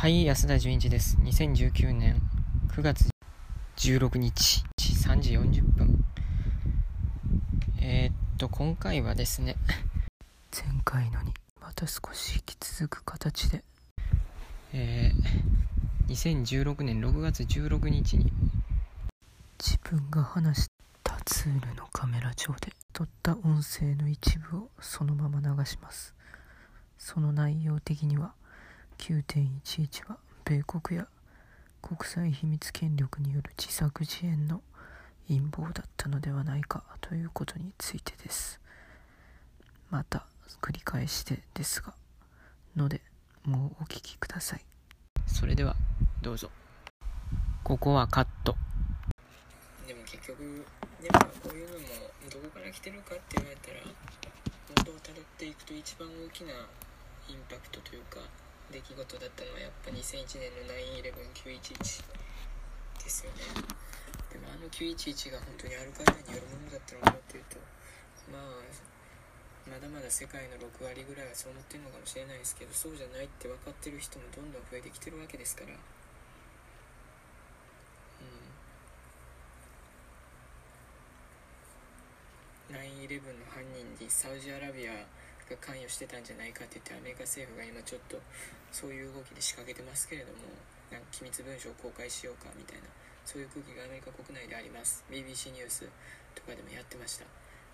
はい、安田純一です。2019年9月16日3時40分。えー、っと、今回はですね、前回のにまた少し引き続く形で、えー、2016年6月16日に自分が話したツールのカメラ上で撮った音声の一部をそのまま流します。その内容的には、9.11は米国や国際秘密権力による自作自演の陰謀だったのではないかということについてです。また繰り返してですがのでもうお聞きください。それではどうぞ。ここはカット。でも結局でもこういうのもどこから来てるかって言われたら本当をたどっていくと一番大きなインパクトというか出来事だったのはやっぱ2001年の91191ですよね。でもあの911が本当にアルカイダによるものだったのかっていうとまあまだまだ世界の6割ぐらいはそう思ってるのかもしれないですけどそうじゃないって分かってる人もどんどん増えてきてるわけですから。うん。9-11の犯人にサウジアラビアが関与してたんじゃないかって言ってアメリカ政府が今ちょっとそういう動きで仕掛けてますけれどもなんか機密文書を公開しようかみたいなそういう空気がアメリカ国内であります。BBC ニュースとかでもやってました。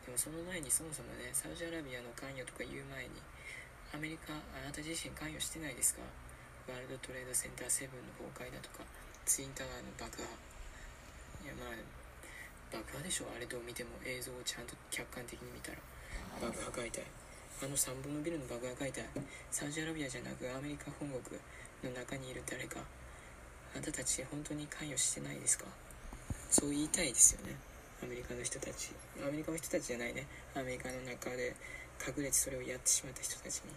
でもその前にそもそもねサウジアラビアの関与とか言う前にアメリカあなた自身関与してないですか？ワールドトレードセンター7の崩壊だとかツインタワーの爆破。いやまあ爆破でしょ？あれどう見ても映像をちゃんと客観的に見たら。爆破解体。あの3本のビルの爆破解体。サウジアラビアじゃなくアメリカ本国の中にいる誰か。あなたたち本当に関与してないですか？そう言いたいですよね。アメリカの人たち。アメリカの人たちじゃないね。アメリカの中で隠れてそれをやってしまった人たちに。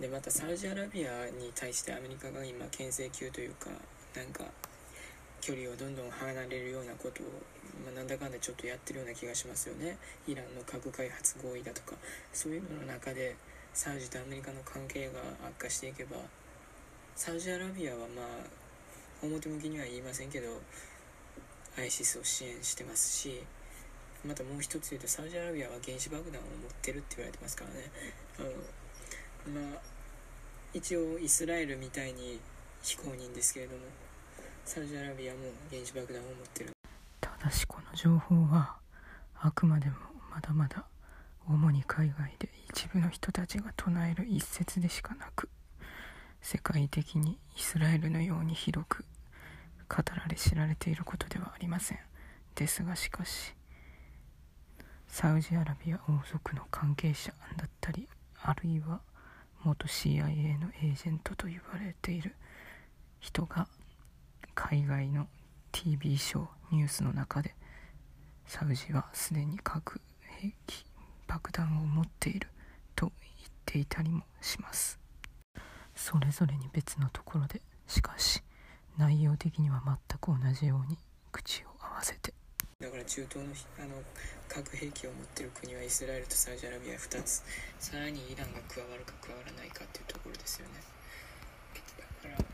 でまたサウジアラビアに対してアメリカが今牽制級というかなんか距離をどんどん離れるようなことを、まあ、なんだかんだちょっとやってるような気がしますよね。イランの核開発合意だとか。そういうのの中でサウジとアメリカの関係が悪化していけばサウジアラビアはまあ表向きには言いませんけど ISIS を支援してますしまたもう一つ言うとサウジアラビアは原子爆弾を持ってるって言われてますからね。あのまあ一応イスラエルみたいに非公認ですけれどもサウジアラビアも原子爆弾を持ってる。ただしこの情報はあくまでもまだまだ主に海外で一部の人たちが唱える一説でしかなく世界的にイスラエルのように広く語られ知られていることではありません。ですがしかしサウジアラビア王族の関係者だったりあるいは元 CIA のエージェントと言われている人が海外の TV ショーニュースの中でサウジはすでに核兵器爆弾を持っていると言っていたりもします。それぞれに別のところでしかし内容的には全く同じように口を合わせて。だから中東のあの核兵器を持っている国はイスラエルとサウジアラビア2つ。さらにイランが加わるか加わらないかっていうところですよね。だから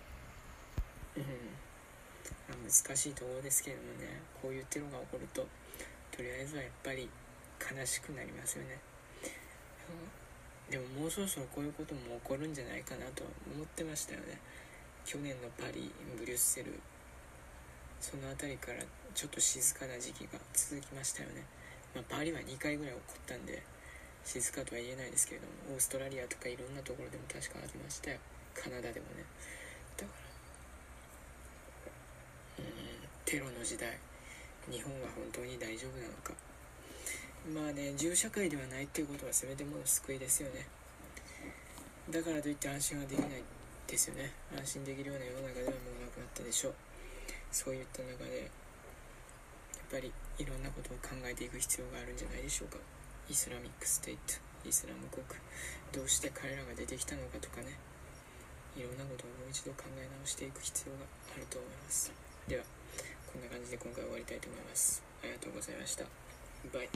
うん。あ難しいところですけれどもねこういうテロが起こるととりあえずはやっぱり悲しくなりますよね。でももうそろそろこういうことも起こるんじゃないかなと思ってましたよね。去年のパリブリュッセルその辺りからちょっと静かな時期が続きましたよね、まあ、パリは2回ぐらい起こったんで静かとは言えないですけれどもオーストラリアとかいろんなところでも確かありましたよ。カナダでもねだからうんテロの時代日本は本当に大丈夫なのか。まあね銃社会ではないっていうことはせめてもの救いですよね。だからといって安心はできないですよね。安心できるような世の中ではもうなくなったでしょう。そういった中でやっぱりいろんなことを考えていく必要があるんじゃないでしょうか。 Islamic State イスラム国どうして彼らが出てきたのかとかね。いろんなことをもう一度考え直していく必要があると思います。ではこんな感じで今回終わりたいと思います。ありがとうございました。 Bye。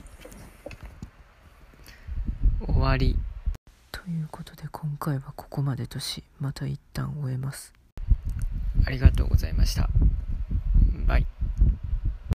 終わり。ということで今回はここまでとしまた一旦終えます。ありがとうございました。バイ